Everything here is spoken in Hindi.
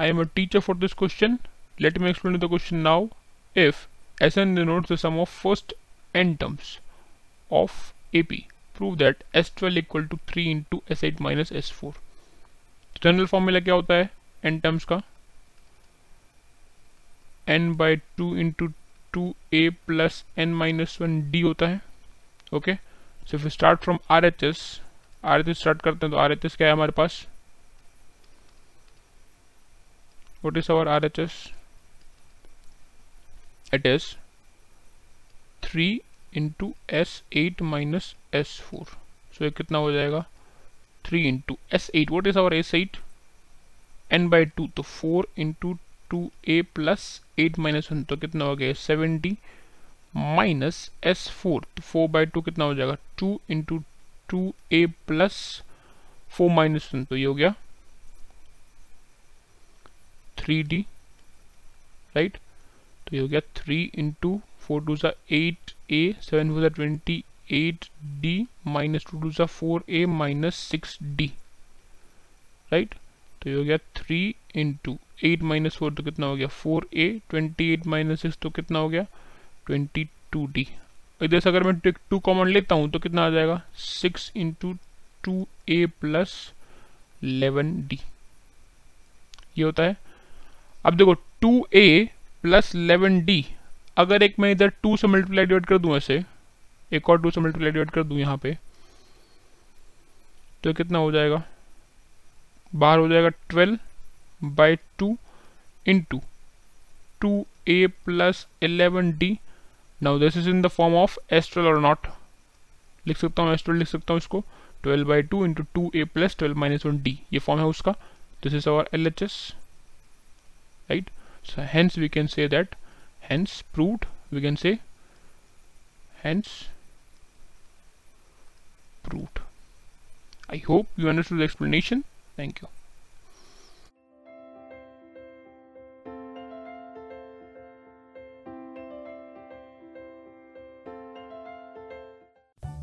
I am a teacher for this question. Let me explain the question now. If Sn denotes the sum of first n terms of AP, prove that S12 equal to 3 into S8 minus S4. General formula क्या होता है n टर्म्स का n by two into two A plus N minus one D होता है ओके सो फिर start from R H S R H S start करते हैं तो आर एच एस क्या है हमारे पास what is our RHS it is 3 into S8 minus S4 so ये कितना हो जाएगा 3 into S8 what is our S8 n by 2 तो 4 into 2a plus 8 minus 1 तो कितना हो गया 70 माइनस एस फोर तो फोर बाई टू कितना हो जाएगा two into two A plus four minus one तो ये हो गया थ्री डी राइट तो ये हो गया थ्री इंटू फोर टू सा एट ए सेवन फोर सा twenty eight D minus two two सा four A minus six D right तो ये हो गया three into eight minus four तो कितना हो गया? Four A twenty eight minus six तो कितना हो गया? ट्वेंटी टू डी इधर से अगर मैं टू कॉमन लेता हूँ तो कितना आ जाएगा? Six into two A plus eleven D ये होता है अब देखो two A plus eleven D अगर एक मैं इधर टू से मल्टीप्लाई डिवाइड कर दूँ ऐसे, एक और टू से मल्टीप्लाई डिवाइड कर दूँ यहाँ पे तो कितना हो जाएगा? बाहर हो जाएगा twelve by two into two two A plus eleven D now this is in the form of S twelve और नॉट लिख सकता हूँ एस्ट्रल लिख सकता हूँ इसको। Twelve by two into two A plus twelve minus one D ये फॉर्म है उसका। This is our L H S right? So hence we can say that hence proved we can say hence proved. I hope you understood the explanation. Thank you